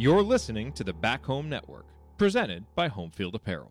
You're listening to the Back Home Network, presented by Homefield Apparel.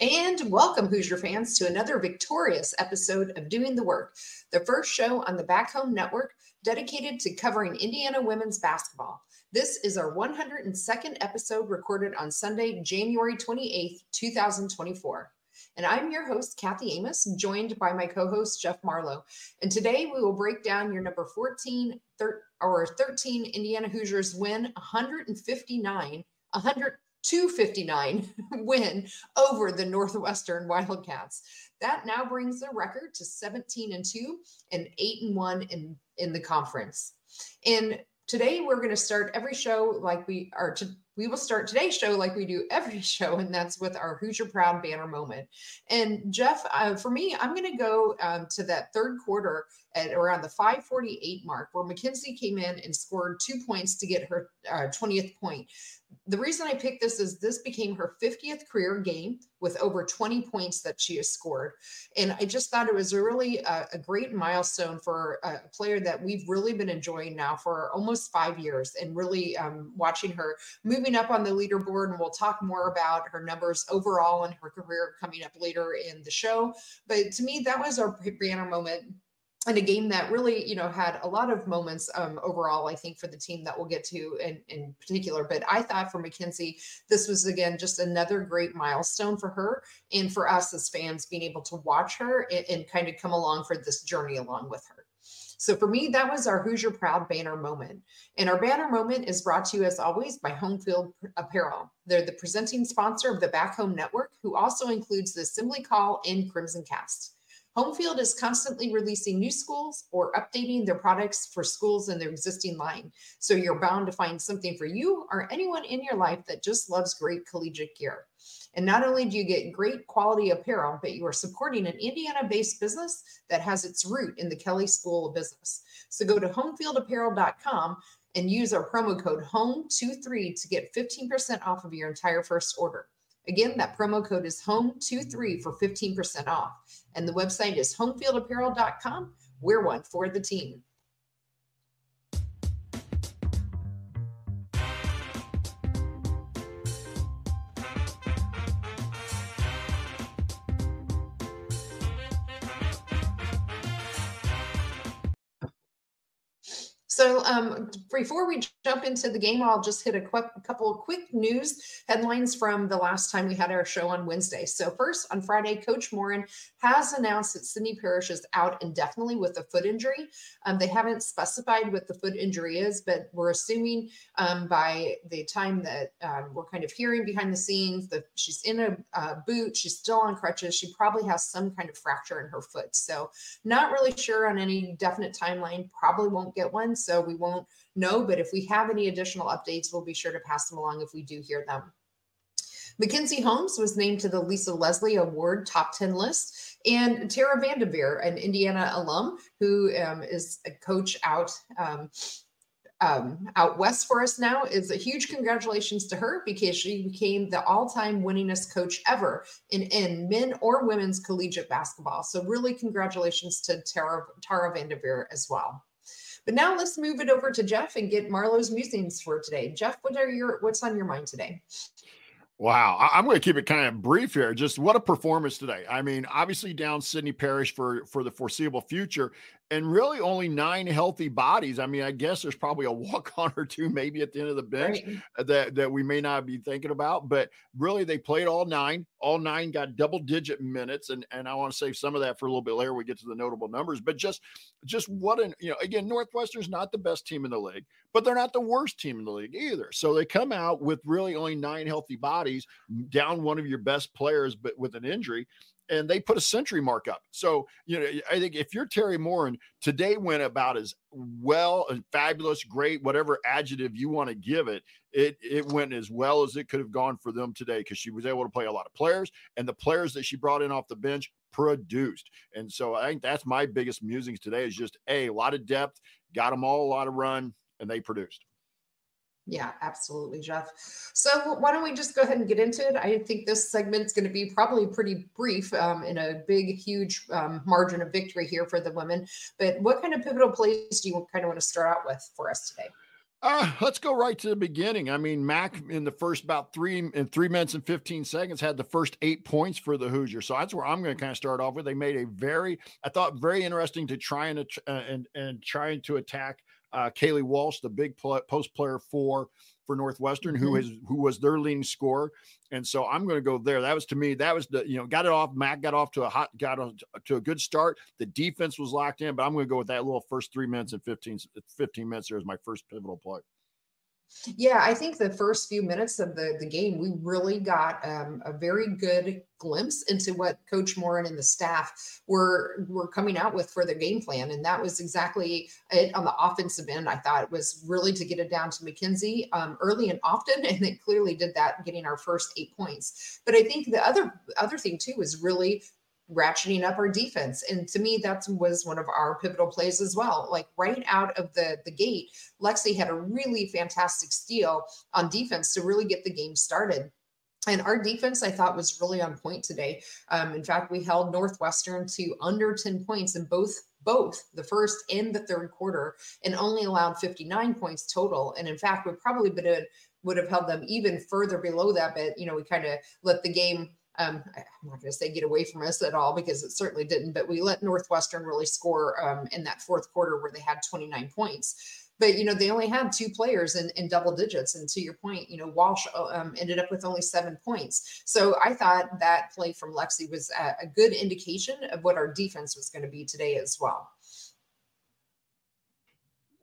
And welcome, Hoosier fans, to another victorious episode of Doing the Work, the first show on the Back Home Network dedicated to covering Indiana women's basketball. This is our 102nd episode recorded on Sunday, January 28th, 2024. And I'm your host, Kathy Amos, joined by my co host, Jeff Marlow. And today we will break down your number 14 thir- or 13 Indiana Hoosiers win 159, 100. 259 win over the Northwestern Wildcats. That now brings the record to 17 and 2 and 8 and 1 in, in the conference. And today we're going to start every show like we are to we will start today's show like we do every show, and that's with our Hoosier Proud banner moment. And Jeff, uh, for me, I'm going to go um, to that third quarter at around the 548 mark where Mackenzie came in and scored two points to get her uh, 20th point the reason I picked this is this became her 50th career game with over 20 points that she has scored. And I just thought it was a really uh, a great milestone for a player that we've really been enjoying now for almost five years and really um, watching her moving up on the leaderboard. And we'll talk more about her numbers overall in her career coming up later in the show. But to me, that was our banner moment and a game that really, you know, had a lot of moments um, overall, I think, for the team that we'll get to in, in particular. But I thought for Mackenzie, this was, again, just another great milestone for her and for us as fans being able to watch her and, and kind of come along for this journey along with her. So for me, that was our Hoosier Proud banner moment. And our banner moment is brought to you, as always, by Homefield Apparel. They're the presenting sponsor of the Back Home Network, who also includes the Assembly Call and Crimson Cast. Homefield is constantly releasing new schools or updating their products for schools in their existing line. So you're bound to find something for you or anyone in your life that just loves great collegiate gear. And not only do you get great quality apparel, but you are supporting an Indiana based business that has its root in the Kelley School of Business. So go to homefieldapparel.com and use our promo code HOME23 to get 15% off of your entire first order. Again, that promo code is HOME23 for 15% off. And the website is homefieldapparel.com. We're one for the team. So um, before we jump into the game, I'll just hit a, qu- a couple of quick news headlines from the last time we had our show on Wednesday. So first, on Friday, Coach Moren has announced that Sydney Parrish is out indefinitely with a foot injury. Um, they haven't specified what the foot injury is, but we're assuming um, by the time that um, we're kind of hearing behind the scenes that she's in a uh, boot, she's still on crutches, she probably has some kind of fracture in her foot. So not really sure on any definite timeline. Probably won't get one so we won't know. But if we have any additional updates, we'll be sure to pass them along if we do hear them. Mackenzie Holmes was named to the Lisa Leslie Award top 10 list. And Tara VanDerveer, an Indiana alum who um, is a coach out. Um, um, out west for us now is a huge congratulations to her because she became the all-time winningest coach ever in, in men or women's collegiate basketball. So really congratulations to Tara, Tara VanDerveer as well. But now let's move it over to Jeff and get Marlow's musings for today. Jeff, what are your what's on your mind today? Wow, I'm going to keep it kind of brief here. Just what a performance today! I mean, obviously down Sydney Parrish for for the foreseeable future, and really only nine healthy bodies. I mean, I guess there's probably a walk on or two maybe at the end of the bench right. Uh, that, that we may not be thinking about, but really they played all nine. All nine got double digit minutes. And, and I want to save some of that for a little bit later. We get to the notable numbers, but just, just what an, you know, again, Northwestern's not the best team in the league, but they're not the worst team in the league either. So they come out with really only nine healthy bodies down one of your best players, but with an injury and they put a century mark up. So, you know, I think if you're Teri Moren and today went about as well and fabulous, great, whatever adjective you want to give it, it it went as well as it could have gone for them today because she was able to play a lot of players and the players that she brought in off the bench produced. And so I think that's my biggest musings today is just a, a lot of depth, got them all a lot of run, and they produced. Yeah, absolutely, Jeff. So why don't we just go ahead and get into it? I think this segment's going to be probably pretty brief um, in a big, huge um, margin of victory here for the women. But what kind of pivotal plays do you kind of want to start out with for us today? Uh, let's go right to the beginning. I mean, Mac in the first about three in three minutes and 15 seconds had the first eight points for the Hoosiers. So that's where I'm going to kind of start off with. They made a very, I thought, very interesting to try and uh, and and trying to attack uh, Caileigh Walsh, the big post player for for Northwestern, mm-hmm. who is who was their leading scorer. And so I'm going to go there. That was to me, that was the you know got it off. Mac got off to a hot, got a, to a good start. The defense was locked in, but I'm going to go with that little first three minutes and 15 15 minutes there as my first pivotal play. Yeah, I think the first few minutes of the, the game, we really got um, a very good glimpse into what Coach Moren and the staff were were coming out with for their game plan, and that was exactly it on the offensive end. I thought it was really to get it down to Mackenzie um, early and often, and they clearly did that, getting our first eight points. But I think the other other thing too is really ratcheting up our defense. And to me, that was one of our pivotal plays as well. Like right out of the, the gate, Lexi had a really fantastic steal on defense to really get the game started. And our defense, I thought, was really on point today. Um, in fact, we held Northwestern to under 10 points in both both the first and the third quarter, and only allowed 59 points total. And in fact, we probably would have would have held them even further below that. But you know, we kind of let the game um, I'm not going to say get away from us at all because it certainly didn't, but we let Northwestern really score um, in that fourth quarter where they had 29 points. But you know they only had two players in, in double digits, and to your point, you know Walsh uh, um, ended up with only seven points. So I thought that play from Lexi was a, a good indication of what our defense was going to be today as well.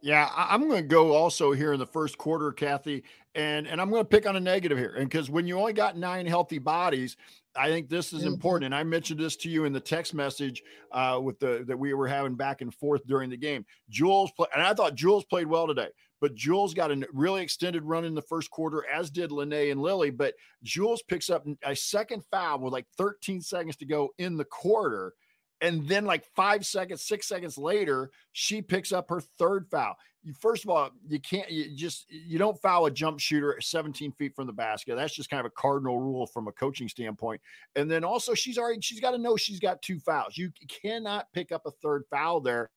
Yeah, I'm going to go also here in the first quarter, Kathy, and and I'm going to pick on a negative here, and because when you only got nine healthy bodies, I think this is mm-hmm. important. And I mentioned this to you in the text message uh, with the that we were having back and forth during the game. Jules play, and I thought Jules played well today, but Jules got a really extended run in the first quarter, as did Lene and Lily. But Jules picks up a second foul with like 13 seconds to go in the quarter and then, like five seconds, six seconds later, she picks up her third foul. You, first of all, you can't, you just, you don't foul a jump shooter 17 feet from the basket. That's just kind of a cardinal rule from a coaching standpoint. And then also, she's already, she's got to know she's got two fouls. You cannot pick up a third foul there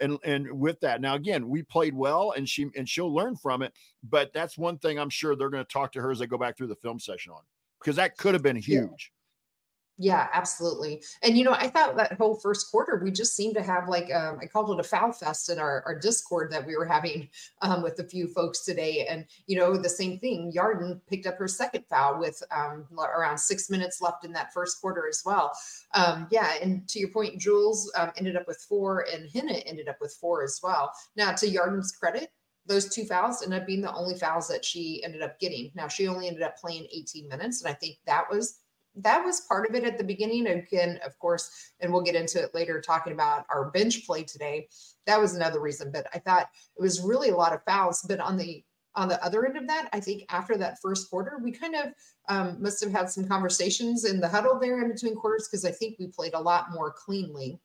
and and with that now again we played well and she and she'll learn from it but that's one thing i'm sure they're going to talk to her as they go back through the film session on because that could have been huge yeah, absolutely. And you know, I thought that whole first quarter we just seemed to have like um, I called it a foul fest in our, our Discord that we were having um, with a few folks today. And you know, the same thing. Yarden picked up her second foul with um, around six minutes left in that first quarter as well. Um, yeah, and to your point, Jules um, ended up with four, and Henna ended up with four as well. Now, to Yarden's credit, those two fouls ended up being the only fouls that she ended up getting. Now, she only ended up playing 18 minutes, and I think that was that was part of it at the beginning. Again, of course, and we'll get into it later talking about our bench play today. That was another reason. But I thought it was really a lot of fouls. But on the on the other end of that, I think after that first quarter, we kind of um, must have had some conversations in the huddle there in between quarters because I think we played a lot more cleanly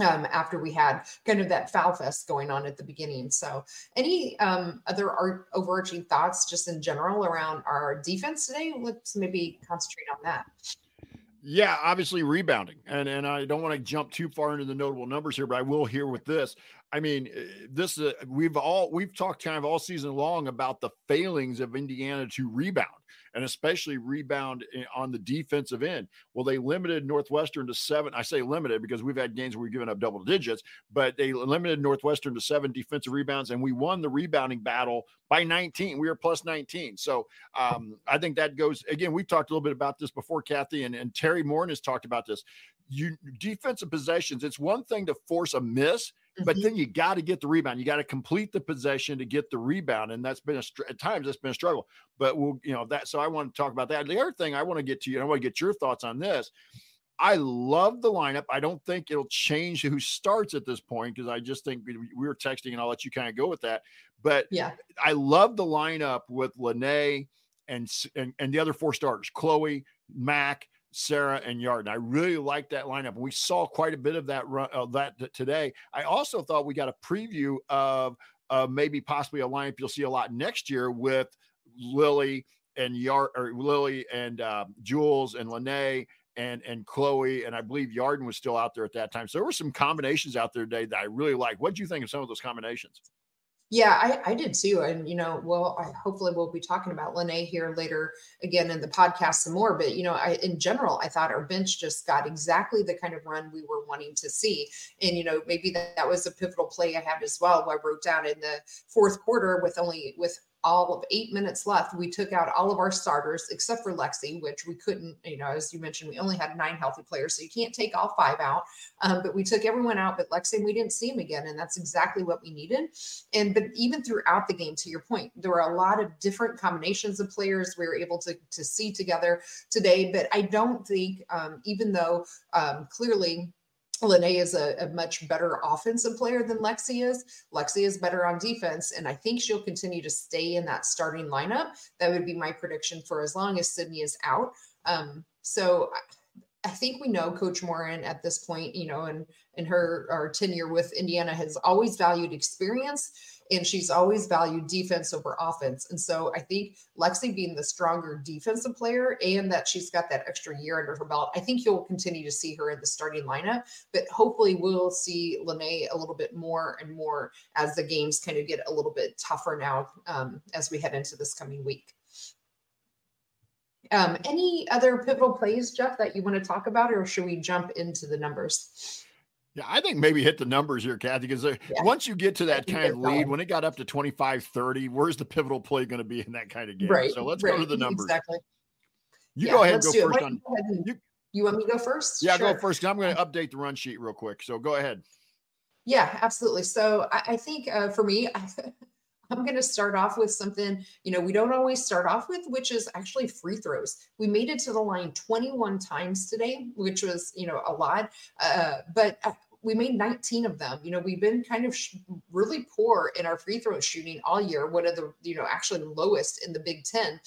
um, after we had kind of that foul fest going on at the beginning. So, any um, other art, overarching thoughts just in general around our defense today? Let's maybe concentrate on that. Yeah, obviously rebounding, and and I don't want to jump too far into the notable numbers here, but I will here with this. I mean, eh, this uh, we've all we've talked kind of all season long about the failings of Indiana to rebound and especially rebound on the defensive end. Well, they limited Northwestern to seven. I say limited because we've had games where we've given up double digits, but they limited Northwestern to seven defensive rebounds, and we won the rebounding battle by 19. We were plus 19. So um, I think that goes again. We've talked a little bit about this before, Kathy, and, and Teri Moren has talked about this. You defensive possessions, it's one thing to force a miss but mm-hmm. then you got to get the rebound. You got to complete the possession to get the rebound, and that's been a at times that's been a struggle. But we'll, you know, that. So I want to talk about that. The other thing I want to get to you, and I want to get your thoughts on this. I love the lineup. I don't think it'll change who starts at this point because I just think we, we were texting, and I'll let you kind of go with that. But yeah, I love the lineup with Lene and and, and the other four starters, Chloe, Mac, Sarah and Yarden. I really like that lineup. We saw quite a bit of that run, uh, that today. I also thought we got a preview of of maybe possibly a lineup you'll see a lot next year with Lily and Yard or Lily and uh, Jules and Lene and and Chloe and I believe Yarden was still out there at that time. So there were some combinations out there today that I really like. What do you think of some of those combinations? Yeah, I, I did too. And, you know, well, I hopefully we'll be talking about Lene here later again in the podcast some more. But, you know, I, in general, I thought our bench just got exactly the kind of run we were wanting to see. And, you know, maybe that, that was a pivotal play I had as well. I wrote down in the fourth quarter with only with all of eight minutes left, we took out all of our starters except for Lexi, which we couldn't, you know, as you mentioned, we only had nine healthy players. So you can't take all five out. Um, but we took everyone out but Lexi we didn't see him again. And that's exactly what we needed. And but even throughout the game, to your point, there were a lot of different combinations of players we were able to, to see together today. But I don't think, um, even though um, clearly Lene is a, a, much better offensive player than Lexi is. Lexi is better on defense, and I think she'll continue to stay in that starting lineup. That would be my prediction for as long as Sydney is out. Um, so I think we know Coach Moren at this point, you know, and in her our tenure with Indiana has always valued experience and she's always valued defense over offense. And so I think Lexi being the stronger defensive player and that she's got that extra year under her belt, I think you'll continue to see her in the starting lineup. But hopefully we'll see Lene a little bit more and more as the games kind of get a little bit tougher now um, as we head into this coming week. Um, any other pivotal plays, Jeff, that you want to talk about, or should we jump into the numbers? Yeah, I think maybe hit the numbers here, Kathy, because yeah. once you get to that kind of lead, when it got up to 25 30, where's the pivotal play going to be in that kind of game? Right. So let's right. go to the numbers. Exactly. You yeah, go ahead and go first on. You, you, want me to go first? Yeah, sure. go first. I'm going to update the run sheet real quick. So go ahead. Yeah, absolutely. So I, I think uh, for me, I, I'm going to start off with something, you know, we don't always start off with, which is actually free throws. We made it to the line 21 times today, which was, you know, a lot. Uh, but uh, we made 19 of them. You know, we've been kind of sh- really poor in our free throw shooting all year. One of the, you know, actually the lowest in the Big Ten.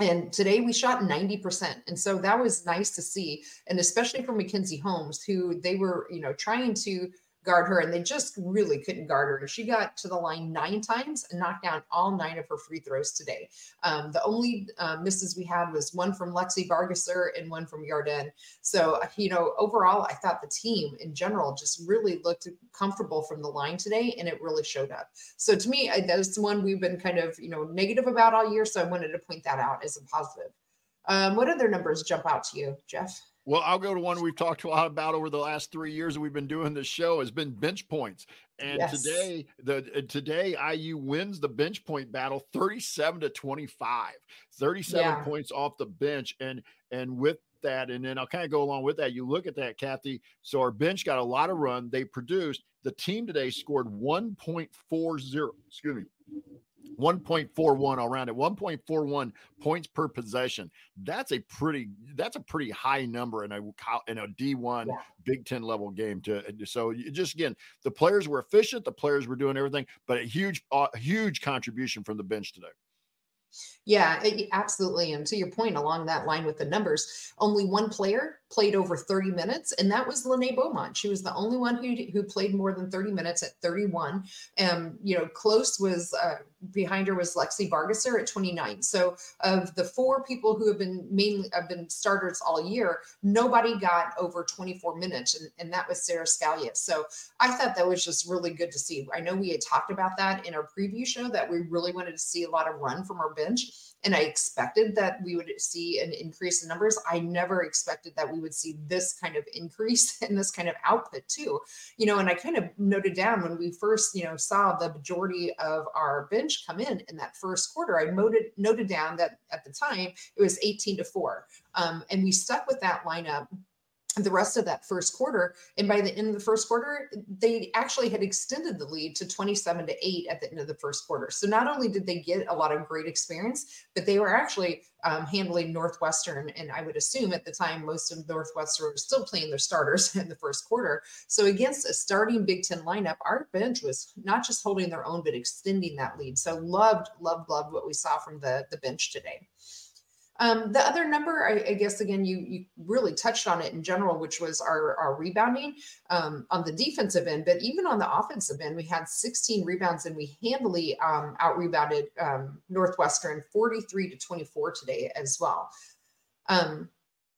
And today we shot 90%. And so that was nice to see. And especially for Mackenzie Holmes, who they were, you know, trying to guard her, and they just really couldn't guard her. And she got to the line nine times and knocked down all nine of her free throws today. Um, the only uh, misses we had was one from Lexi Bargesser and one from Yarden. So, you know, overall, I thought the team in general just really looked comfortable from the line today, and it really showed up. So, to me, that is one we've been kind of, you know, negative about all year. So, I wanted to point that out as a positive. Um, what other numbers jump out to you, Jeff? Well, I'll go to one we've talked a lot about over the last three years that we've been doing this show has been bench points. And yes. today, the uh, today IU wins the bench point battle 37 to 25, 37 yeah. points off the bench. And and with that, and then I'll kind of go along with that. You look at that, Kathy. So our bench got a lot of run. They produced. The team today scored 1.40. Excuse me. 1.41 all around at 1.41 points per possession. That's a pretty that's a pretty high number in a in a D1 yeah. Big 10 level game to so just again the players were efficient, the players were doing everything, but a huge uh, huge contribution from the bench today. Yeah, it, absolutely. And to your point, along that line with the numbers, only one player played over 30 minutes, and that was Lene Beaumont. She was the only one who who played more than 30 minutes at 31. And you know, close was uh, behind her was Lexi Bargesser at 29. So of the four people who have been mainly have been starters all year, nobody got over 24 minutes, and, and that was Sara Scalia. So I thought that was just really good to see. I know we had talked about that in our preview show that we really wanted to see a lot of run from our bench and I expected that we would see an increase in numbers. I never expected that we would see this kind of increase and this kind of output too. You know, and I kind of noted down when we first, you know, saw the majority of our bench come in in that first quarter. I noted noted down that at the time it was 18 to four, um, and we stuck with that lineup the rest of that first quarter. And by the end of the first quarter, they actually had extended the lead to 27 to 8 at the end of the first quarter. So not only did they get a lot of great experience, but they were actually um, handling Northwestern. And I would assume at the time, most of Northwestern were still playing their starters in the first quarter. So against a starting Big Ten lineup, our bench was not just holding their own, but extending that lead. So loved, loved, loved what we saw from the, the bench today. Um, the other number, I, I, guess, again, you you really touched on it in general, which was our our rebounding um, on the defensive end, but even on the offensive end, we had 16 rebounds and we handily um, out rebounded um, Northwestern 43 to 24 today as well. Um,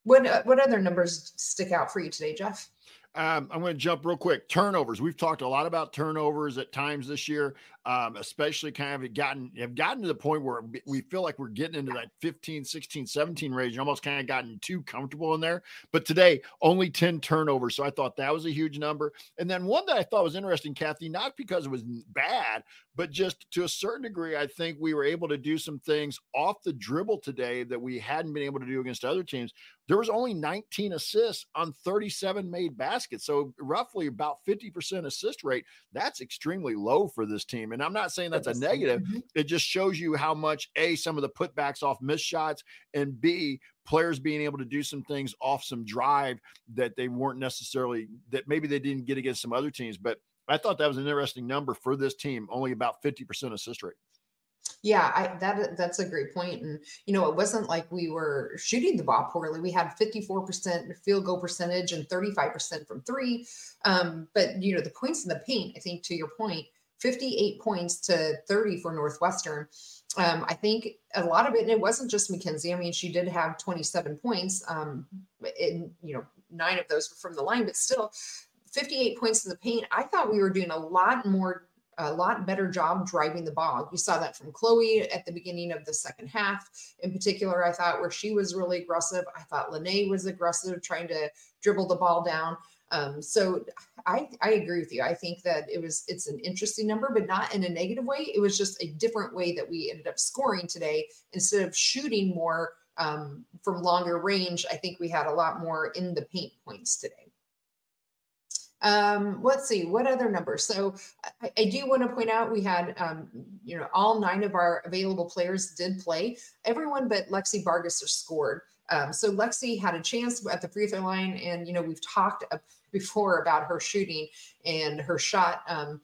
what what other numbers stick out for you today, Jeff? Um, I'm going to jump real quick. Turnovers. We've talked a lot about turnovers at times this year, um, especially kind of gotten have gotten to the point where we feel like we're getting into that 15, 16, 17 range, almost kind of gotten too comfortable in there. But today, only 10 turnovers. So I thought that was a huge number. And then one that I thought was interesting, Kathy, not because it was bad, but just to a certain degree, I think we were able to do some things off the dribble today that we hadn't been able to do against other teams. There was only 19 assists on 37 made baskets. So roughly about 50% assist rate. That's extremely low for this team. And I'm not saying that's a negative. Mm-hmm. It just shows you how much A, some of the putbacks off missed shots, and B, players being able to do some things off some drive that they weren't necessarily that maybe they didn't get against some other teams. But I thought that was an interesting number for this team, only about 50% assist rate. Yeah, I, that that's a great point. And you know, it wasn't like we were shooting the ball poorly. We had 54% field goal percentage and 35% from three. Um, but you know, the points in the paint, I think to your point, 58 points to 30 for Northwestern. Um, I think a lot of it, and it wasn't just Mackenzie. I mean, she did have 27 points. Um, in you know, nine of those were from the line, but still 58 points in the paint. I thought we were doing a lot more, a lot better job driving the ball. You saw that from Chloe at the beginning of the second half. In particular, I thought where she was really aggressive. I thought Lene was aggressive, trying to dribble the ball down. Um, so I, I agree with you. I think that it was it's an interesting number, but not in a negative way. It was just a different way that we ended up scoring today. Instead of shooting more um, from longer range, I think we had a lot more in the paint points today. Um, let's see what other numbers. So I, I do want to point out we had, um, you know, all nine of our available players did play. Everyone but Lexi Vargas scored. Um, so Lexi had a chance at the free throw line, and you know we've talked before about her shooting and her shot. Um,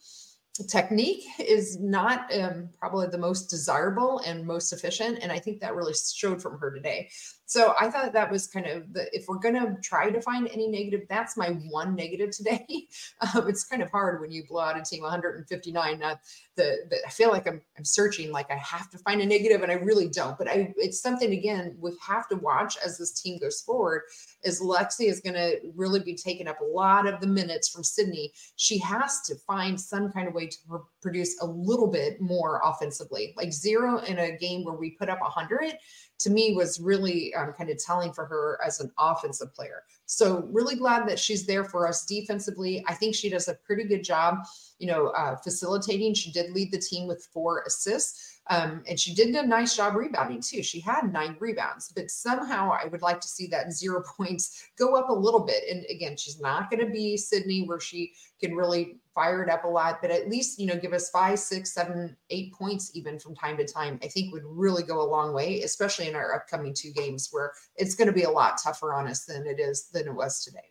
technique is not um, probably the most desirable and most efficient. And I think that really showed from her today. So I thought that was kind of the, if we're going to try to find any negative, that's my one negative today. um, it's kind of hard when you blow out a team 159. Uh, the, the, I feel like I'm, I'm searching, like I have to find a negative and I really don't, but I, it's something again, we have to watch as this team goes forward is Lexi is going to really be taking up a lot of the minutes from Sydney. She has to find some kind of way to pr- produce a little bit more offensively, like zero in a game where we put up 100 to me was really um, kind of telling for her as an offensive player. So really glad that she's there for us defensively. I think she does a pretty good job, you know, uh, facilitating. She did lead the team with four assists. Um, and she did a nice job rebounding too. She had nine rebounds, but somehow I would like to see that zero points go up a little bit. And again, she's not going to be Sydney where she can really fire it up a lot, but at least, you know, give us five, six, seven, eight points even from time to time, I think would really go a long way, especially in our upcoming two games where it's going to be a lot tougher on us than it is than it was today.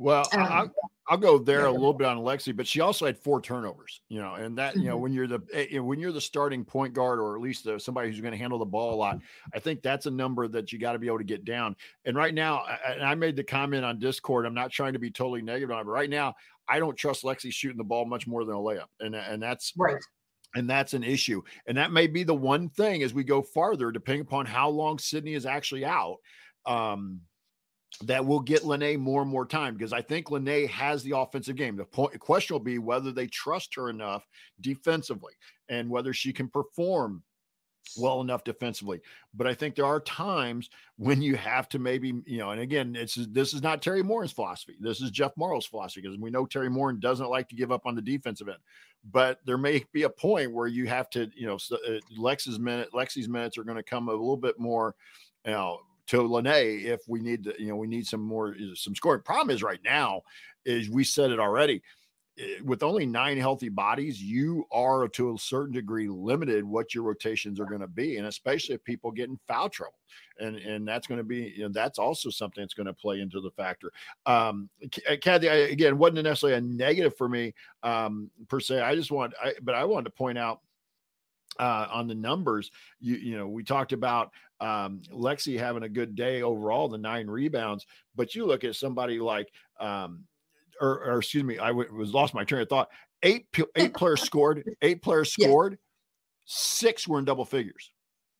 Well, um, I'll, I'll, go there a little bit on Lexi, but she also had four turnovers. You know, and that you know mm-hmm. when you're the eh, when you're the starting point guard or at least the, somebody who's going to handle the ball a lot, I think that's a number that you got to be able to get down. And right now, and I made the comment on Discord. I'm not trying to be totally negative on it, but right now, I don't trust Lexi shooting the ball much more than a layup, and and that's right and that's an issue. And that may be the one thing as we go farther, depending upon how long Sydney is actually out. Um, that will get Lene more and more time because I think Lene has the offensive game. The point, question will be whether they trust her enough defensively and whether she can perform well enough defensively. But I think there are times when you have to maybe, you know, and again, it's this is not Teri Moren's philosophy. This is Jeff Marl's philosophy because we know Terry Moren doesn't like to give up on the defensive end. But there may be a point where you have to, you know, uh, Lex's minute, Lexi's minutes are going to come a little bit more, you know, to Lene if we need to, you know, we need some more some scoring. Problem is right now is we said it already. Eh, with only nine healthy bodies, you are to a certain degree limited what your rotations are going to be, and especially if people get in foul trouble, and and that's going to be you know, that's also something that's going to play into the factor. Um, eh, Kathy, I, again, wasn't necessarily a negative for me um, per se. I just want, I, but I wanted to point out uh, on the numbers. You you know, we talked about um, Lexi having a good day overall, the nine rebounds, but you look at somebody like, um, or, or excuse me, I w- was lost my train of thought. Eight eight players scored, eight players scored, yeah. six were in double figures.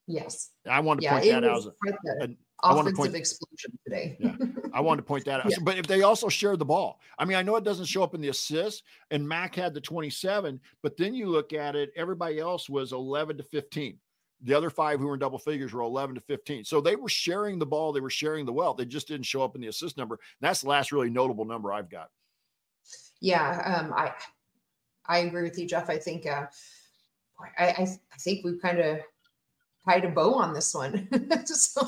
Yes, I wanted to yeah, point that out. As want to point, explosion today. yeah, I wanted to point that out. Yeah. But if they also share the ball, I mean, I know it doesn't show up in the assists, and Mac had the 27, but then you look at it, everybody else was 11 to 15. The other five who were in double figures were 11 to 15. So they were sharing the ball, they were sharing the wealth. They just didn't show up in the assist number. That's the last really notable number I've got. Yeah, um, I I agree with you, Jeff. I think uh, I, I, I think we've kind of tied a bow on this one. so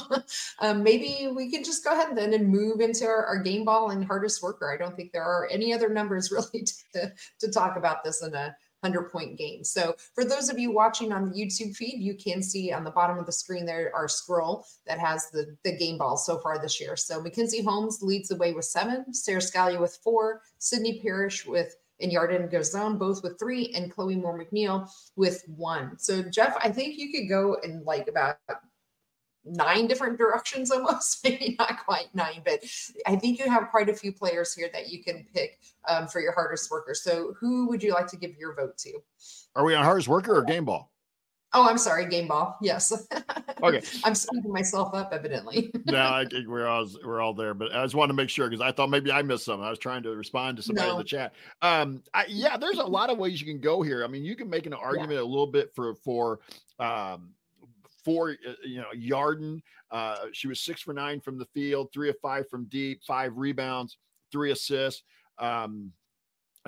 um, maybe we can just go ahead then and move into our, our, game ball and hardest worker. I don't think there are any other numbers really to, to talk about this in a 100 point game. So for those of you watching on the YouTube feed, you can see on the bottom of the screen there our scroll that has the, the game ball so far this year. So Mackenzie Holmes leads the way with seven, Sara Scalia with four, Sydney Parrish with and Yarden Garzon both with three, and Chloe Moore McNeil with one. So, Jeff, I think you could go in like about nine different directions almost maybe not quite nine but i think you have quite a few players here that you can pick um, for your hardest worker. So who would you like to give your vote to? Are we on hardest worker or game ball Oh, I'm sorry, game ball. Yes. Okay. I'm speeding myself up, evidently. no, I think we're all we're all there, but I just wanted to make sure because I thought maybe I missed something. I was trying to respond to somebody no. in the chat. Um, I, yeah, there's a lot of ways you can go here. I mean, you can make an argument yeah. a little bit for for um for uh, you know Yarden. Uh, she was six for nine from the field, three of five from deep, five rebounds, three assists. Um,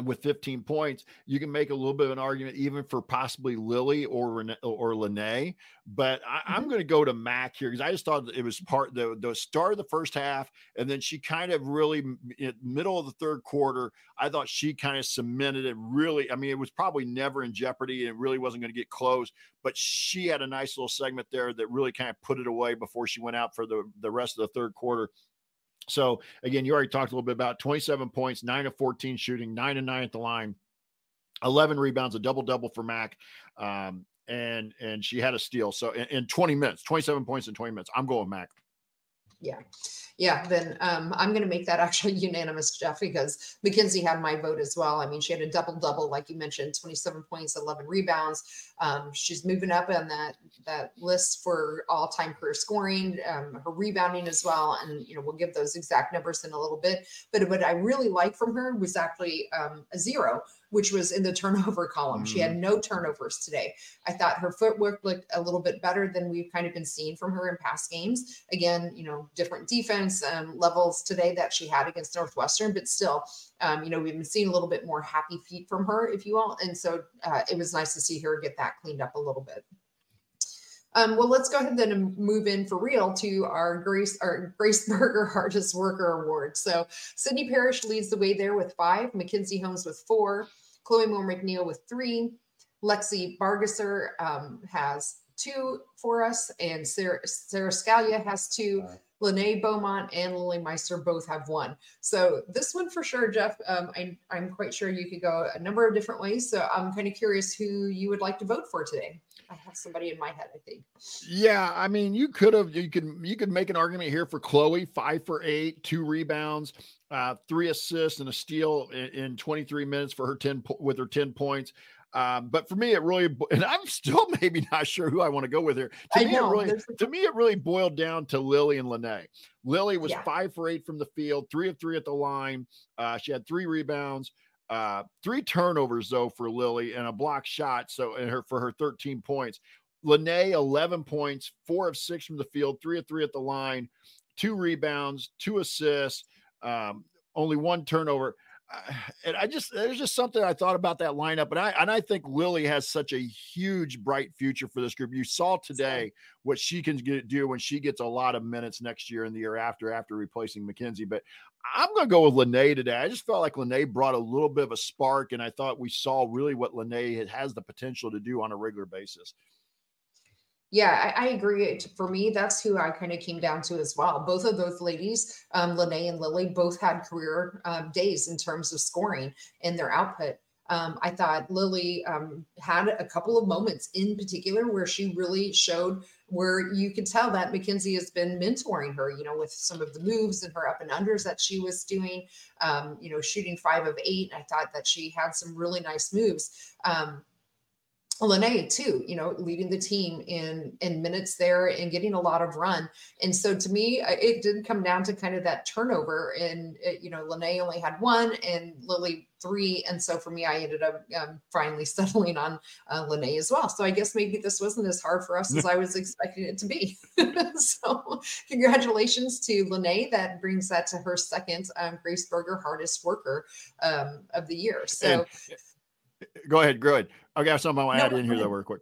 with 15 points, you can make a little bit of an argument even for possibly Lily or or Lene. But I, am mm-hmm. going to go to Mac here because I just thought it was part the the start of the first half, and then she kind of really middle of the third quarter. I thought she kind of cemented it. Really, I mean, it was probably never in jeopardy, and it really wasn't going to get close. But she had a nice little segment there that really kind of put it away before she went out for the the rest of the third quarter. So again, you already talked a little bit about 27 points, nine of 14 shooting, nine and nine at the line, 11 rebounds, a double double for Mac. Um, and and she had a steal. So in, in 20 minutes, 27 points in 20 minutes. I'm going Mac. Yeah. Yeah, then um, I'm going to make that actually unanimous, Jeff, because Mackenzie had my vote as well. I mean, she had a double double, like you mentioned, 27 points, 11 rebounds. Um, she's moving up on that that list for all time career scoring, um, her rebounding as well, and you know we'll give those exact numbers in a little bit. But what I really like from her was actually um, a zero, which was in the turnover column. Mm. She had mm. no turnovers today. I thought her footwork looked a little bit better than we've kind of been seeing from her in past games. Again, you know, different defense um, levels today that she had against Northwestern, but still, um, you know, we've been seeing a little bit more happy feet from her, if you will. And so uh, it was nice to see her get that cleaned up a little bit. Um, well, let's go ahead then and move in for real to our Grace our Grace Berger Hardest Worker Award. So Sydney Parrish leads the way there with five, Mackenzie Holmes with four, Chloe Moore McNeil with three. Lexi Bargesser um, has two for us, and Sarah, Sara Scalia has two. Lene Beaumont and Lily Meister both have one. So this one for sure, Jeff. Um, I'm I'm quite sure you could go a number of different ways. So I'm kind of curious who you would like to vote for today. I have somebody in my head, I think. Yeah, I mean, you could have you could you could make an argument here for Chloe, five for eight, two rebounds, uh, three assists and a steal in, in 23 minutes for her 10 with her 10 points. Um, but for me, it really, and I'm still maybe not sure who I want to go with here. To I me, know, it really, to me, it really boiled down to Lily and Lene. Lily was yeah. five for eight from the field, three of three at the line. Uh, she had three rebounds, uh, three turnovers though for Lily, and a block shot. So, and her for her 13 points. Lene, 11 points, four of six from the field, three of three at the line, two rebounds, two assists, um, only one turnover and I just there's just something I thought about that lineup, and I and I think Lily has such a huge bright future for this group. You saw today what she can get, do when she gets a lot of minutes next year and the year after after replacing Mackenzie. But I'm going to go with Lene today. I just felt like Lene brought a little bit of a spark, and I thought we saw really what Lene has the potential to do on a regular basis. Yeah, I, I, agree. For me, that's who I kind of came down to as well. Both of those ladies, um, Lene and Lily, both had career um, days in terms of scoring and their output. Um, I thought Lily um, had a couple of moments in particular where she really showed where you could tell that Mackenzie has been mentoring her, you know, with some of the moves and her up and unders that she was doing, um, you know, shooting five of eight. I thought that she had some really nice moves. Um, Lene too, you know, leading the team in in minutes there and getting a lot of run. And so to me, it did come down to kind of that turnover. And it, you know, Lene only had one and Lily three. And so for me, I ended up um, finally settling on uh, Lene as well. So I guess maybe this wasn't as hard for us as I was expecting it to be. so congratulations to Lene. That brings that to her second um, Grace Berger hardest worker um, of the year. So. And, go ahead, go ahead. I got something I want to no, add in here though, real quick.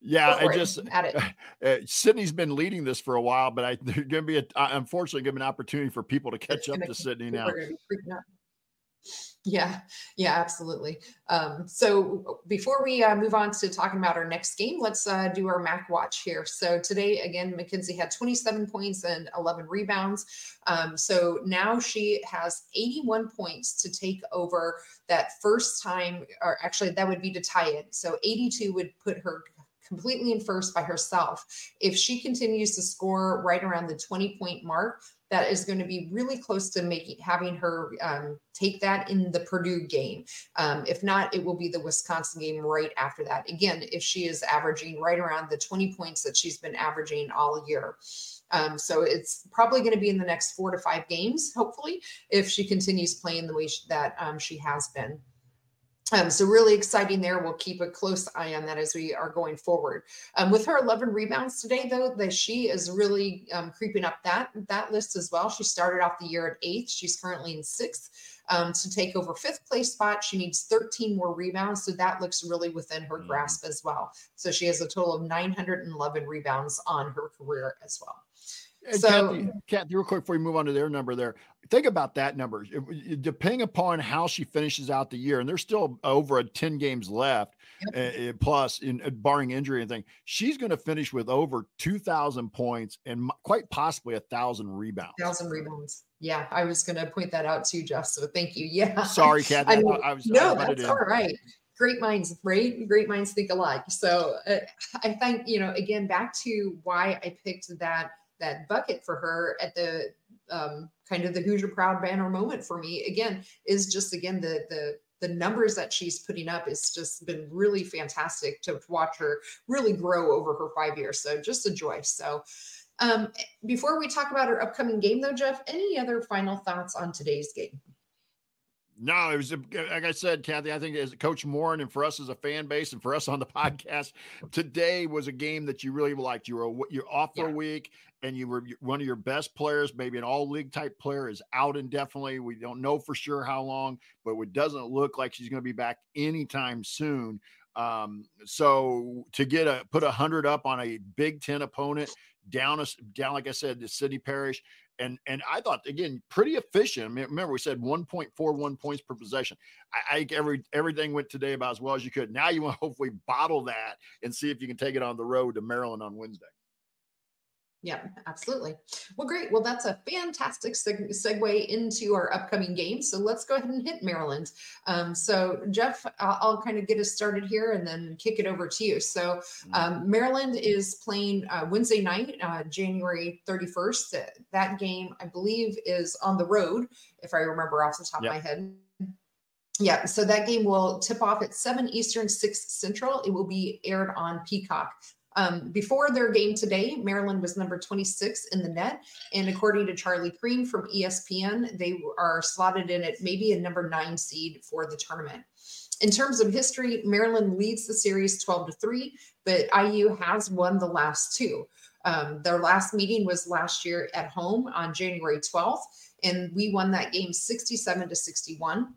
Yeah, I just uh, Sydney's been leading this for a while, but I there's going to be a unfortunately going to be an opportunity for people to catch up to Sydney now. Yeah, yeah, absolutely. Um, so before we uh, move on to talking about our next game, let's uh, do our MAC watch here. So today, again, Mackenzie had 27 points and 11 rebounds. Um, so now she has 81 points to take over that first time, or actually, that would be to tie it. So 82 would put her completely in first by herself. If she continues to score right around the 20 point mark, that is going to be really close to making having her um, take that in the Purdue game. Um, if not, it will be the Wisconsin game right after that. Again, if she is averaging right around the 20 points that she's been averaging all year. Um, so it's probably going to be in the next four to five games, hopefully, if she continues playing the way she, that um, she has been. Um, so really exciting there. We'll keep a close eye on that as we are going forward. Um, with her 11 rebounds today, though, that she is really um, creeping up that that list as well. She started off the year at eighth. She's currently in sixth. Um, to take over fifth place spot, she needs 13 more rebounds. So that looks really within her mm. grasp as well. So she has a total of 911 rebounds on her career as well. And so, Kathy, Kathy, real quick before we move on to their number there, think about that number. Depending upon how she finishes out the year, and there's still over a 10 games left, yep. uh, plus in uh, barring injury and thing, she's going to finish with over 2,000 points and quite possibly a thousand rebounds. Thousand rebounds. Yeah, I was going to point that out too, Jeff. So thank you. Yeah. Sorry, Kathy. I, mean, I was no, that's all right great minds, right? Great minds think alike. So uh, I think, you know, again, back to why I picked that that bucket for her at the um, kind of the Hoosier Proud banner moment for me again is just again the the the numbers that she's putting up has just been really fantastic to watch her really grow over her five years. So just a joy. So um, before we talk about her upcoming game though, Jeff, any other final thoughts on today's game? No, it was like I said, Kathy. I think as Coach Moren and for us as a fan base and for us on the podcast, today was a game that you really liked. You were you're off for yeah. a week, and you were one of your best players, maybe an all league type player, is out indefinitely. We don't know for sure how long, but it doesn't look like she's going to be back anytime soon. Um, so to get a put a hundred up on a Big Ten opponent down a, down like I said, the Sydney Parrish. and and I thought again pretty efficient. I mean, remember we said 1.41 points per possession. I, I every everything went today about as well as you could. Now you want to hopefully bottle that and see if you can take it on the road to Maryland on Wednesday. Yeah, absolutely. Well, great. Well, that's a fantastic seg- segue into our upcoming game. So let's go ahead and hit Maryland. Um, so, Jeff, I'll, I'll, kind of get us started here and then kick it over to you. So, mm-hmm. um, Maryland is playing uh, Wednesday night, uh, January 31st. That game, I believe, is on the road, if I remember off the top yep. of my head. Yeah, so that game will tip off at 7 Eastern, 6 Central. It will be aired on Peacock. Um, before their game today, Maryland was number 26 in the net. And according to Charlie Creme from ESPN, they are slotted in at maybe a number nine seed for the tournament. In terms of history, Maryland leads the series 12 to 3, but IU has won the last two. Um, their last meeting was last year at home on January 12th, and we won that game 67 to 61.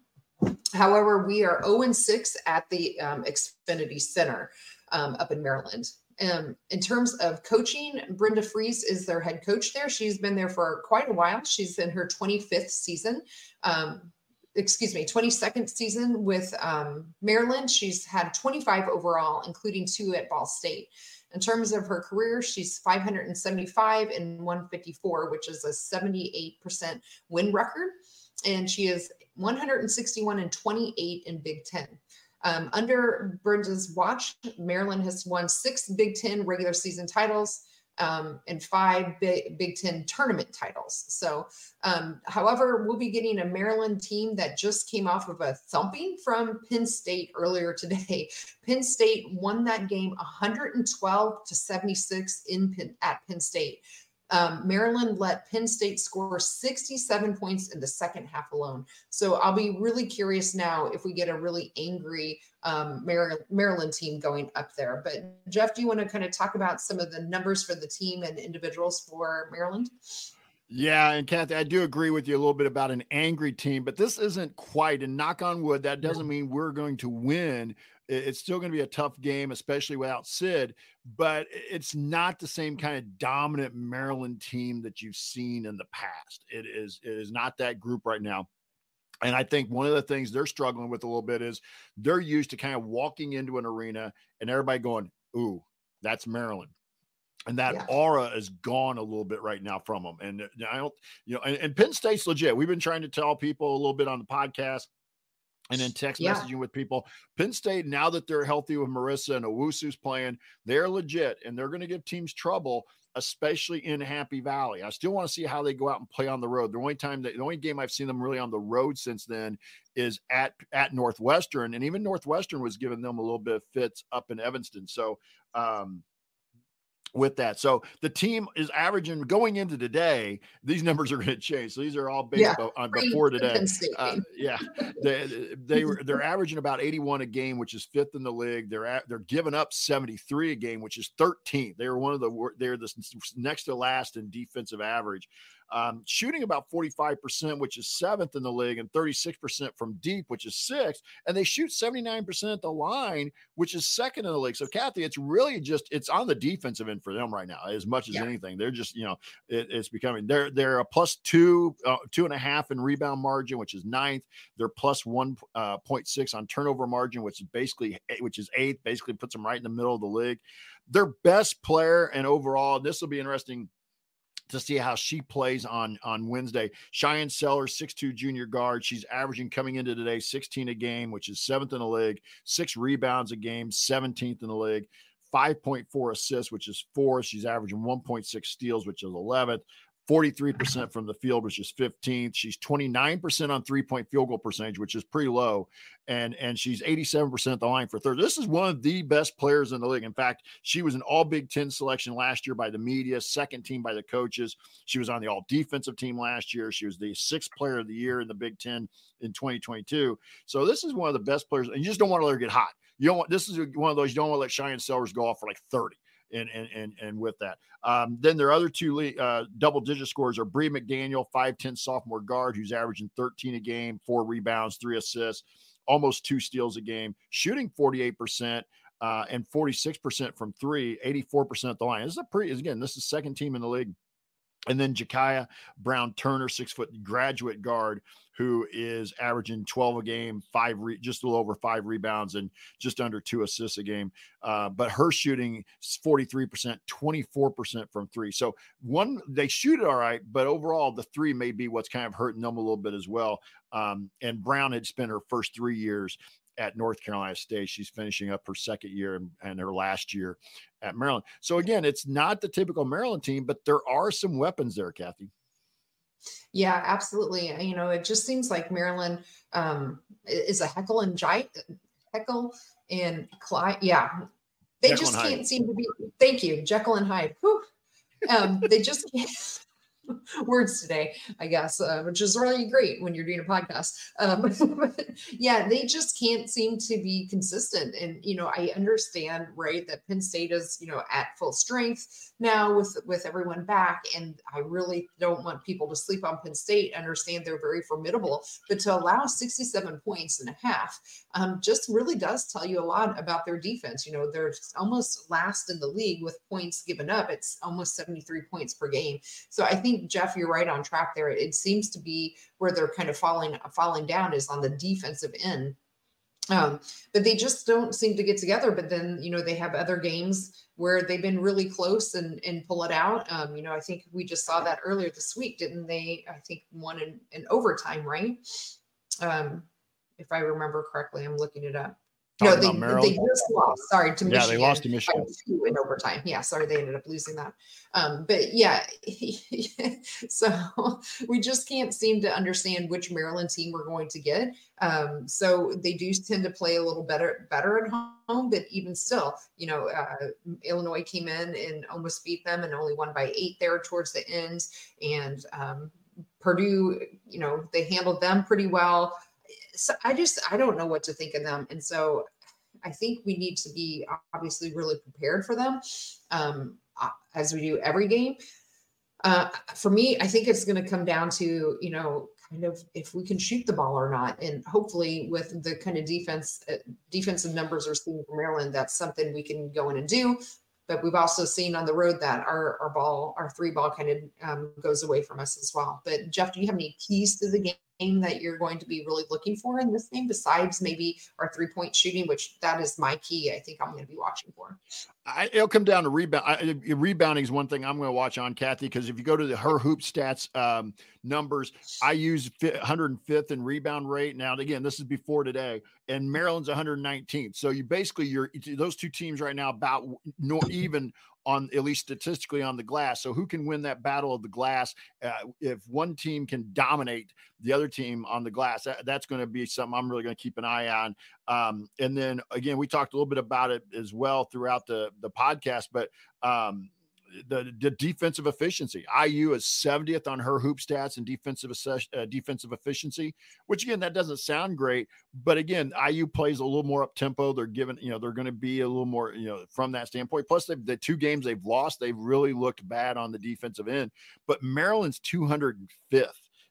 However, we are 0 6 at the um, Xfinity Center um, up in Maryland. Um, in terms of coaching, Brenda Frese is their head coach there. She's been there for quite a while. She's in her 25th season. Um, excuse me, 22nd season with um, Maryland. She's had 25 overall, including two at Ball State. In terms of her career, she's 575 and 154, which is a 78% win record. and she is 161 and 28 in Big Ten. Um, under Burns' watch, Maryland has won six Big Ten regular season titles um, and five Big, Big Ten tournament titles. So, um, however, we'll be getting a Maryland team that just came off of a thumping from Penn State earlier today. Penn State won that game 112 to 76 in Penn, at Penn State. Um, Maryland let Penn State score 67 points in the second half alone. So I'll be really curious now if we get a really angry um, Maryland team going up there. But Jeff, do you want to kind of talk about some of the numbers for the team and individuals for Maryland? Yeah, and Kathy, I do agree with you a little bit about an angry team, but this isn't quite. And knock on wood, that doesn't mean we're going to win. It's still going to be a tough game, especially without Sid, but it's not the same kind of dominant Maryland team that you've seen in the past. It is it is not that group right now. And I think one of the things they're struggling with a little bit is they're used to kind of walking into an arena and everybody going, "Ooh, that's Maryland." And that yeah. aura is gone a little bit right now from them. And uh, I don't, you know, and, and Penn State's legit. We've been trying to tell people a little bit on the podcast and then text yeah. messaging with people. Penn State, now that they're healthy with Marisa and Owusu's playing, they're legit and they're going to give teams trouble, especially in Happy Valley. I still want to see how they go out and play on the road. The only time that the only game I've seen them really on the road since then is at at Northwestern, and even Northwestern was giving them a little bit of fits up in Evanston. So um with that. So the team is averaging going into today. These numbers are going to change. So these are all based yeah, on before today. Uh, yeah, they they were they're averaging about 81 a game, which is fifth in the league. They're at, they're giving up 73 a game, which is 13th. They were one of the they're the next to last in defensive average um, shooting about 45%, which is seventh in the league, and 36% from deep, which is sixth. And they shoot 79% at the line, which is second in the league. So, Kathy, it's really just it's on the defensive end for them right now, as much as yeah. anything. They're just, you know, it, it's becoming they're they're a plus two, uh, two and a half in rebound margin, which is ninth. They're plus one uh, point six on turnover margin, which is basically which is eighth, basically puts them right in the middle of the league. Their best player and overall, this will be interesting to see how she plays on on Wednesday. Shyanne Sellers, 6'2 junior guard. She's averaging coming into today 16 a game, which is seventh in the league, six rebounds a game, 17th in the league. 5.4 assists, which is fourth. She's averaging 1.6 steals, which is 11th. 43% from the field, which is 15th. She's 29% on three point field goal percentage, which is pretty low. And, and she's 87% the line for third. This is one of the best players in the league. In fact, she was an all Big Ten selection last year by the media, second team by the coaches. She was on the all defensive team last year. She was the sixth player of the year in the Big Ten in 2022. So this is one of the best players. And you just don't want to let her get hot. You don't want this is one of those you don't want to let Shyanne Sellers go off for like 30 and and and, and with that. Um, then their other two uh, double digit scores are Bri McDaniel, 5'10 sophomore guard, who's averaging 13 a game, four rebounds, three assists, almost two steals a game, shooting 48%. Uh, and 46% from three, 84% at the line. This is a pretty, again, this is second team in the league and then Jakiah Brown Turner, six foot graduate guard, who is averaging 12 a game, five re- just a little over five rebounds and just under two assists a game. Uh, but her shooting is 43%, 24% from three. So one, they shoot it all right, but overall, the three may be what's kind of hurting them a little bit as well. Um, and Brown had spent her first three years at North Carolina State. She's finishing up her second year and, and, her last year at Maryland. So again, it's not the typical Maryland team, but there are some weapons there, Kathy. Yeah, absolutely. You know, it just seems like Maryland um, is a heckle and giant, heckle and Clyde. Yeah, they Jekyll just can't seem to be. Thank you, Jekyll and Hyde. Um, they just can't. words today, I guess, uh, which is really great when you're doing a podcast. Um, yeah, they just can't seem to be consistent. And, you know, I understand, right, that Penn State is, you know, at full strength now with, with everyone back. And I really don't want people to sleep on Penn State, understand they're very formidable, but to allow 67 points and a half um, just really does tell you a lot about their defense. You know, they're almost last in the league with points given up. It's almost 73 points per game. So I think Jeff, you're right on track there. It seems to be where they're kind of falling falling down is on the defensive end. Um, but they just don't seem to get together. But then, you know, they have other games where they've been really close and, and pull it out. Um, you know, I think we just saw that earlier this week, didn't they? I think one in, in overtime, right? Um, if I remember correctly, I'm looking it up no, they, they just lost. Sorry to Michigan. Yeah, they lost to Michigan in overtime. Yeah, sorry, they ended up losing that. Um, but yeah, so we just can't seem to understand which Maryland team we're going to get. Um, so they do tend to play a little better better at home, but even still, you know, uh, Illinois came in and almost beat them and only won by eight there towards the end. And um, Purdue, you know, they handled them pretty well so I just I don't know what to think of them, and so I think we need to be obviously really prepared for them, um, as we do every game. Uh, for me, I think it's going to come down to you know kind of if we can shoot the ball or not, and hopefully with the kind of defense uh, defensive numbers we're seeing from Maryland, that's something we can go in and do. But we've also seen on the road that our our ball, our three ball, kind of um, goes away from us as well. But Jeff, do you have any keys to the game? That you're going to be really looking for in this game besides maybe our three point shooting, which that is my key. I think I'm going to be watching for. I, it'll come down to rebound. I, rebounding is one thing I'm going to watch on Kathy because if you go to the her hoop stats um, numbers, I use 105th in rebound rate. Now again, this is before today, and Maryland's 119th. So you basically you're those two teams right now about no, even on at least statistically on the glass. So who can win that battle of the glass? Uh, if one team can dominate the other team on the glass, that, that's going to be something I'm really going to keep an eye on. Um, and then again, we talked a little bit about it as well throughout the the podcast, but um, the, the defensive efficiency. IU is 70th on her hoop stats and defensive uh, defensive efficiency, which again that doesn't sound great, but again IU plays a little more up tempo. They're given you know they're going to be a little more you know from that standpoint. Plus the two games they've lost, they've really looked bad on the defensive end. But Maryland's 205th.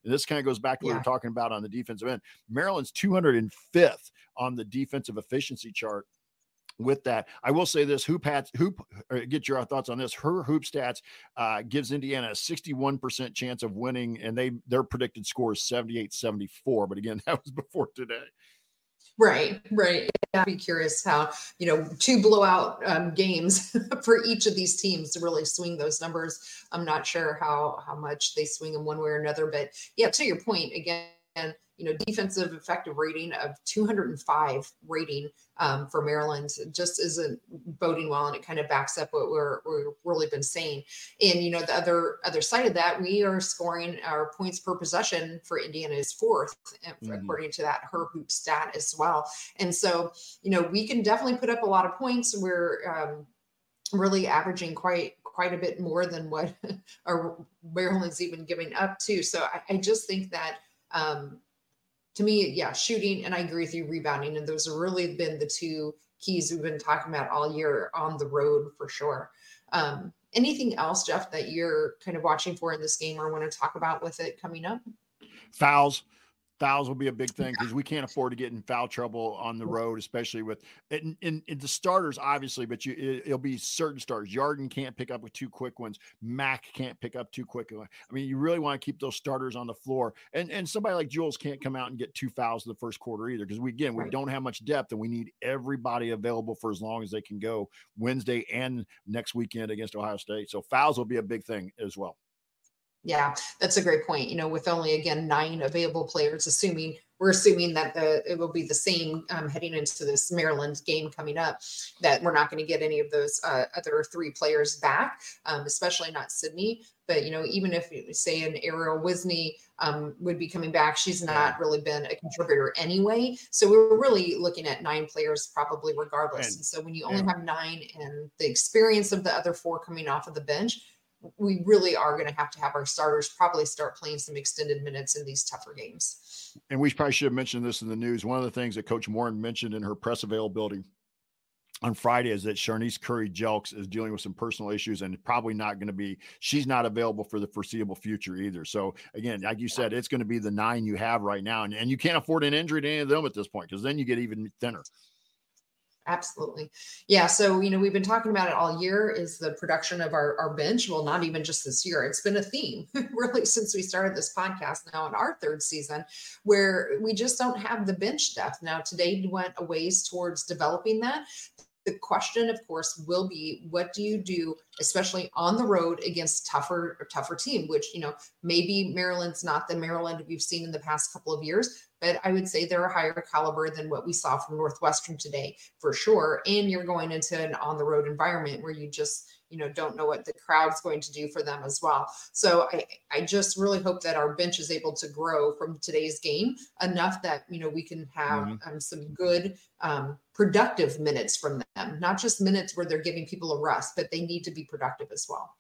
And this kind of goes back to what yeah. we are talking about on the defensive end. Maryland's 205th on the defensive efficiency chart with that. I will say this: Hoop hats, hoop. Uh, get your thoughts on this. Her hoop stats uh, gives Indiana a 61% chance of winning, and they their predicted score is 78-74. But again, that was before today. Right, right. I'd be curious how you know two blowout um, games for each of these teams to really swing those numbers. I'm not sure how how much they swing them one way or another, but yeah, to your point again you know, defensive effective rating of 205 rating um, for Maryland just isn't boding well, and it kind of backs up what we're we've really been saying. And you know, the other other side of that, we are scoring our points per possession for Indiana is fourth, mm-hmm. according to that her hoop stat as well. And so, you know, we can definitely put up a lot of points. We're um, really averaging quite quite a bit more than what our Maryland's even giving up to. So I, I just think that um, to me, yeah, shooting and I agree with you, rebounding. And those have really been the two keys we've been talking about all year on the road for sure. Um, anything else, Jeff, that you're kind of watching for in this game or want to talk about with it coming up? Fouls fouls will be a big thing because we can't afford to get in foul trouble on the road, especially with in, in, in the starters, obviously, but you it, will be certain starters. Yarden can't pick up with two quick ones. Mac can't pick up two quick ones. I mean, you really want to keep those starters on the floor, and and somebody like Jules can't come out and get two fouls in the first quarter either because we again we don't have much depth and we need everybody available for as long as they can go Wednesday and next weekend against Ohio State. So fouls will be a big thing as well. Yeah, that's a great point. You know, with only again nine available players, assuming we're assuming that the it will be the same um, heading into this Maryland game coming up, that we're not going to get any of those uh, other three players back, um, especially not Sydney. But you know, even if say an Arielle Wisne um, would be coming back, she's not really been a contributor anyway. So we're really looking at nine players probably regardless. And, and so when you only yeah. have nine and the experience of the other four coming off of the bench we really are going to have to have our starters probably start playing some extended minutes in these tougher games. And we probably should have mentioned this in the news. One of the things that Coach Moren mentioned in her press availability on Friday is that Sharnecce Currie-Jelks is dealing with some personal issues and probably not going to be, she's not available for the foreseeable future either. So, again, like you said, it's going to be the nine you have right now. And, and you can't afford an injury to any of them at this point because then you get even thinner. Absolutely. Yeah. So, you know, we've been talking about it all year is the production of our, our bench. Well, not even just this year. It's been a theme really since we started this podcast now in our third season where we just don't have the bench depth. Now, today went a ways towards developing that. The question, of course, will be what do you do, especially on the road against tougher, tougher team, which, you know, maybe Maryland's not the Maryland we've seen in the past couple of years, but I would say they're a higher caliber than what we saw from Northwestern today for sure. And you're going into an on the road environment where you just, you know, don't know what the crowd's going to do for them as well. So I, I just really hope that our bench is able to grow from today's game enough that, you know, we can have mm-hmm. um, some good, um, productive minutes from them, not just minutes where they're giving people a rest, but they need to be productive as well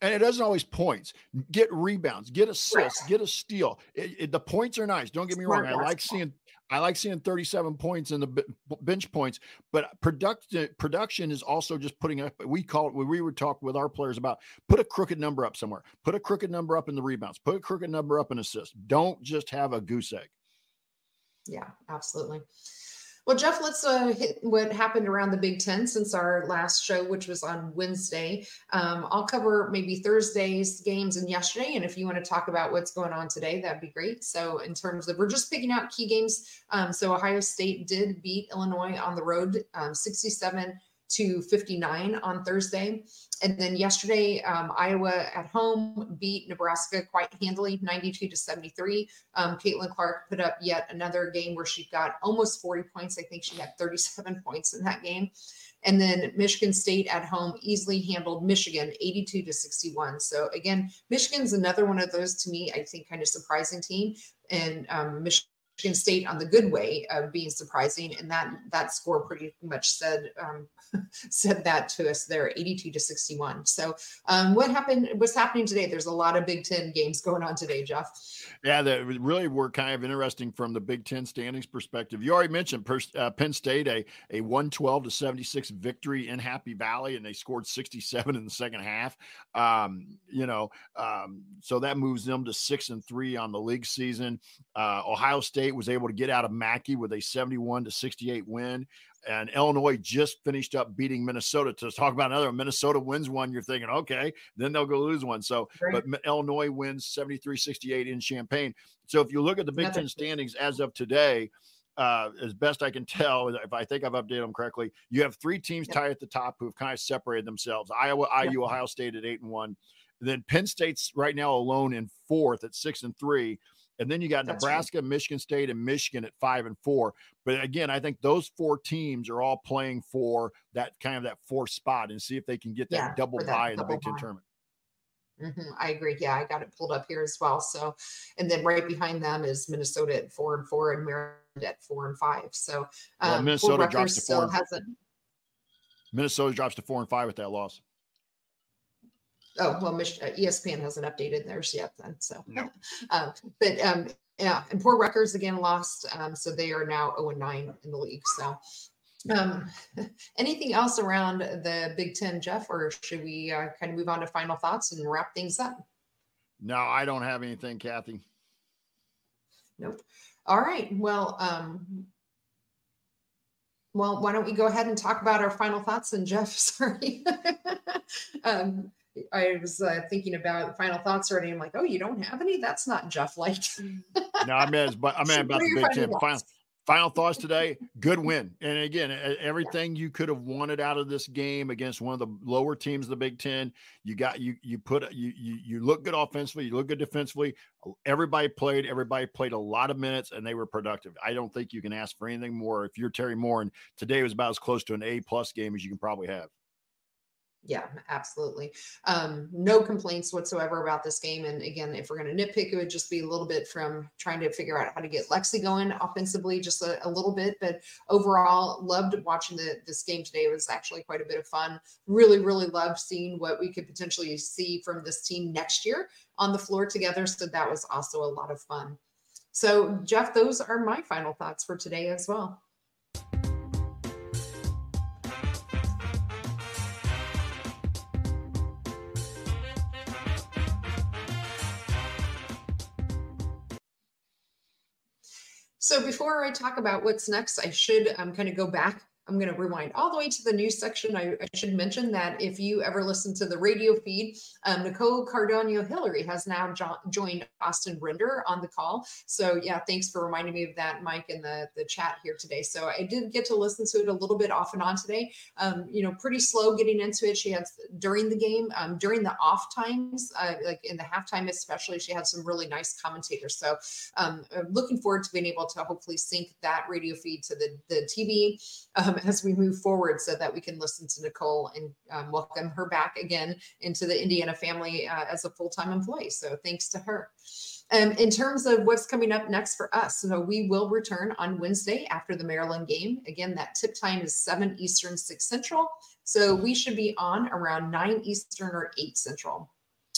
and it doesn't always points. Get rebounds, get assists, get a steal. It, it, the points are nice. Don't get me wrong. I like seeing I like seeing 37 points in the bench points, but production production is also just putting up. We call it we would talk with our players about put a crooked number up somewhere. Put a crooked number up in the rebounds. Put a crooked number up in assists. Don't just have a goose egg. Yeah, absolutely. Well, Jeff, let's uh, hit what happened around the Big Ten since our last show, which was on Wednesday. Um, I'll cover maybe Thursday's games and yesterday. And if you want to talk about what's going on today, that'd be great. So, in terms of, we're just picking out key games. Um, so, Ohio State did beat Illinois on the road um, 67 to 59 on Thursday. And then yesterday, um, Iowa at home beat Nebraska quite handily, 92 to 73. Um, Caitlin Clark put up yet another game where she got almost 40 points. I think she had 37 points in that game. And then Michigan State at home easily handled Michigan 82 to 61. So again, Michigan's another one of those to me, I think, kind of surprising team. And um, Michigan Michigan State on the good way of being surprising, and that that score pretty much said um, said that to us there, 82 to 61. So, um, what happened? What's happening today? There's a lot of Big Ten games going on today, Jeff. Yeah, that really were kind of interesting from the Big Ten standings perspective. You already mentioned uh, Penn State a a 112 to 76 victory in Happy Valley, and they scored 67 in the second half. Um, you know, um, so that moves them to six and three on the league season. Uh, Ohio State State was able to get out of Mackey with a 71 to 68 win. And Illinois just finished up beating Minnesota. To talk about another Minnesota wins one, you're thinking, okay, then they'll go lose one. So, but Illinois wins 73 68 in Champaign. So, if you look at the Big Ten standings as of today, uh, as best I can tell, if I think I've updated them correctly, you have three teams yep. tied at the top who have kind of separated themselves Iowa, IU, yep. Ohio State at eight and one. Then Penn State's right now alone in fourth at six and three. And then you got That's Nebraska, right. Michigan State, and Michigan at five and four. But again, I think those four teams are all playing for that kind of that fourth spot and see if they can get that yeah, double bye in the Big Ten tournament. Mm-hmm. I agree. Yeah, I got it pulled up here as well. So, and then right behind them is Minnesota at four and four, and Maryland at four and five. So, um, well, Minnesota drops to four. Hasn't... Minnesota drops to four and five with that loss. Oh well, ESPN uh, hasn't updated theirs yet. Then so, no. um, but um, yeah, and poor records again lost, um, so they are now zero oh and nine in the league. So, um, anything else around the Big Ten, Jeff, or should we uh, kind of move on to final thoughts and wrap things up? No, I don't have anything, Kathy. Nope. All right. Well, um, well, why don't we go ahead and talk about our final thoughts? And Jeff, sorry. um, I was uh, thinking about final thoughts already. I'm like, oh, you don't have any? That's not Jeff like. no, I mean, but I mean about the Big Ten. Final, final thoughts today. Good win, and again, everything you could have wanted out of this game against one of the lower teams of the Big Ten. You got you you put you you you look good offensively. You look good defensively. Everybody played. Everybody played a lot of minutes, and they were productive. I don't think you can ask for anything more. If you're Teri Moren, and today was about as close to an A plus game as you can probably have yeah, absolutely. Um, no complaints whatsoever about this game. And again, if we're going to nitpick, it would just be a little bit from trying to figure out how to get Lexi going offensively, just a, a little bit. But overall, loved watching the, this game today. It was actually quite a bit of fun. Really, really loved seeing what we could potentially see from this team next year on the floor together. So that was also a lot of fun. So, Jeff, those are my final thoughts for today as well. So before I talk about what's next, I should um, kind of go back I'm going to rewind all the way to the news section. I, I should mention that if you ever listen to the radio feed, um, Nicole Cardaño-Hillary has now jo- joined Austin Render on the call. So yeah, thanks for reminding me of that, Mike, in the the chat here today. So I did get to listen to it a little bit off and on today. Um, you know, pretty slow getting into it. She had during the game, um, during the off times, uh, like in the halftime especially, she had some really nice commentators. So um, looking forward to being able to hopefully sync that radio feed to the the TV. Um, as we move forward so that we can listen to Nicole and um, welcome her back again into the Indiana family uh, as a full time employee. So thanks to her. Um, in terms of what's coming up next for us, so we will return on Wednesday after the Maryland game. Again, that tip time is 7 Eastern, 6 Central. So we should be on around 9 Eastern or 8 Central.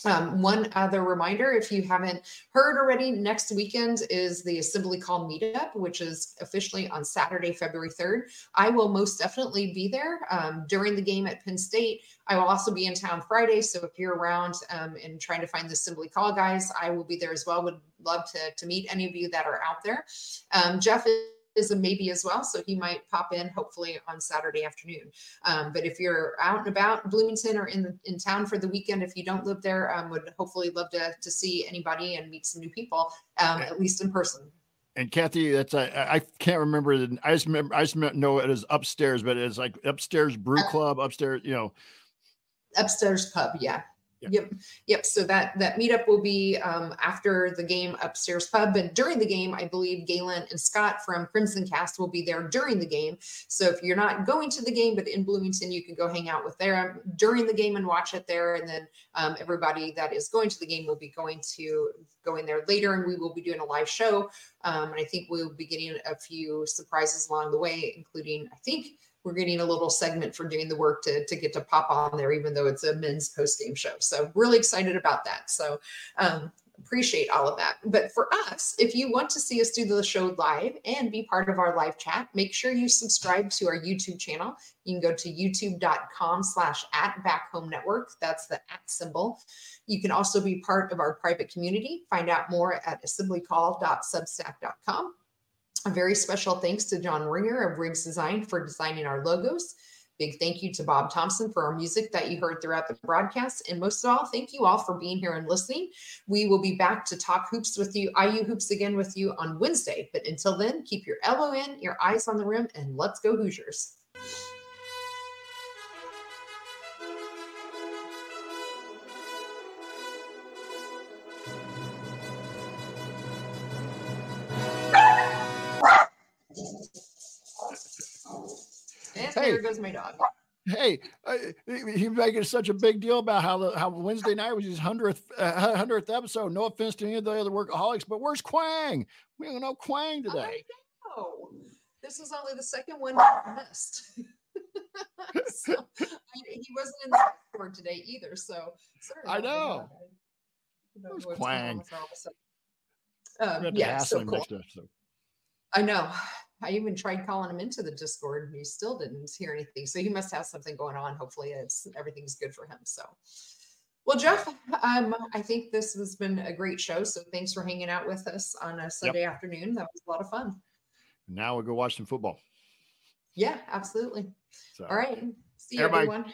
Um, one other reminder if you haven't heard already, next weekend is the Assembly Call Meetup, which is officially on Saturday, February 3rd. I will most definitely be there um, during the game at Penn State. I will also be in town Friday. So if you're around um, and trying to find the Assembly Call guys, I will be there as well. Would love to, to meet any of you that are out there. Um, Jeff is a maybe as well. So he might pop in hopefully on Saturday afternoon. Um, but if you're out and about Bloomington or in in town for the weekend, if you don't live there, um, would hopefully love to to see anybody and meet some new people, um, at least in person. And Kathy, that's I, I can't remember. The, I just remember I just know it is upstairs, but it's like upstairs brew uh, club, upstairs, you know, upstairs pub. Yeah. Yep. yep. So that that meetup will be um, after the game upstairs pub, and during the game, I believe Galen and Scott from Crimson Cast will be there during the game. So if you're not going to the game, but in Bloomington, you can go hang out with them during the game and watch it there. And then um, everybody that is going to the game will be going to going there later, and we will be doing a live show. Um, and I think we'll be getting a few surprises along the way, including I think we're getting a little segment for doing the work to, to get to pop on there, even though it's a men's post game show. So really excited about that. So um, appreciate all of that. But for us, if you want to see us do the show live and be part of our live chat, make sure you subscribe to our YouTube channel. You can go to youtube.com slash at back home network. That's the at symbol. You can also be part of our private community. Find out more at assemblycall.substack.com. A very special thanks to John Ringer of Riggs Design for designing our logos. Big thank you to Bob Thompson for our music that you heard throughout the broadcast. And most of all, thank you all for being here and listening. We will be back to talk hoops with you, IU hoops again with you on Wednesday. But until then, keep your elbow in, your eyes on the rim, and let's go Hoosiers. There goes my dog. Hey, uh, he's making such a big deal about how the, how Wednesday night was his hundredth uh, hundredth episode. No offense to any of the other workaholics, but where's Quang? We don't know Quang today. Oh, this is only the second one missed. so, he wasn't in the board today either. So. I know. I Where's Quang? Um, yeah, so cool. I know. I even tried calling him into the Discord and he still didn't hear anything. So he must have something going on. Hopefully it's everything's good for him. So well, Jeff, um, I think this has been a great show. So thanks for hanging out with us on a Sunday yep. afternoon. That was a lot of fun. Now we'll go watch some football. Yeah, absolutely. So, All right. See you, everybody. everyone.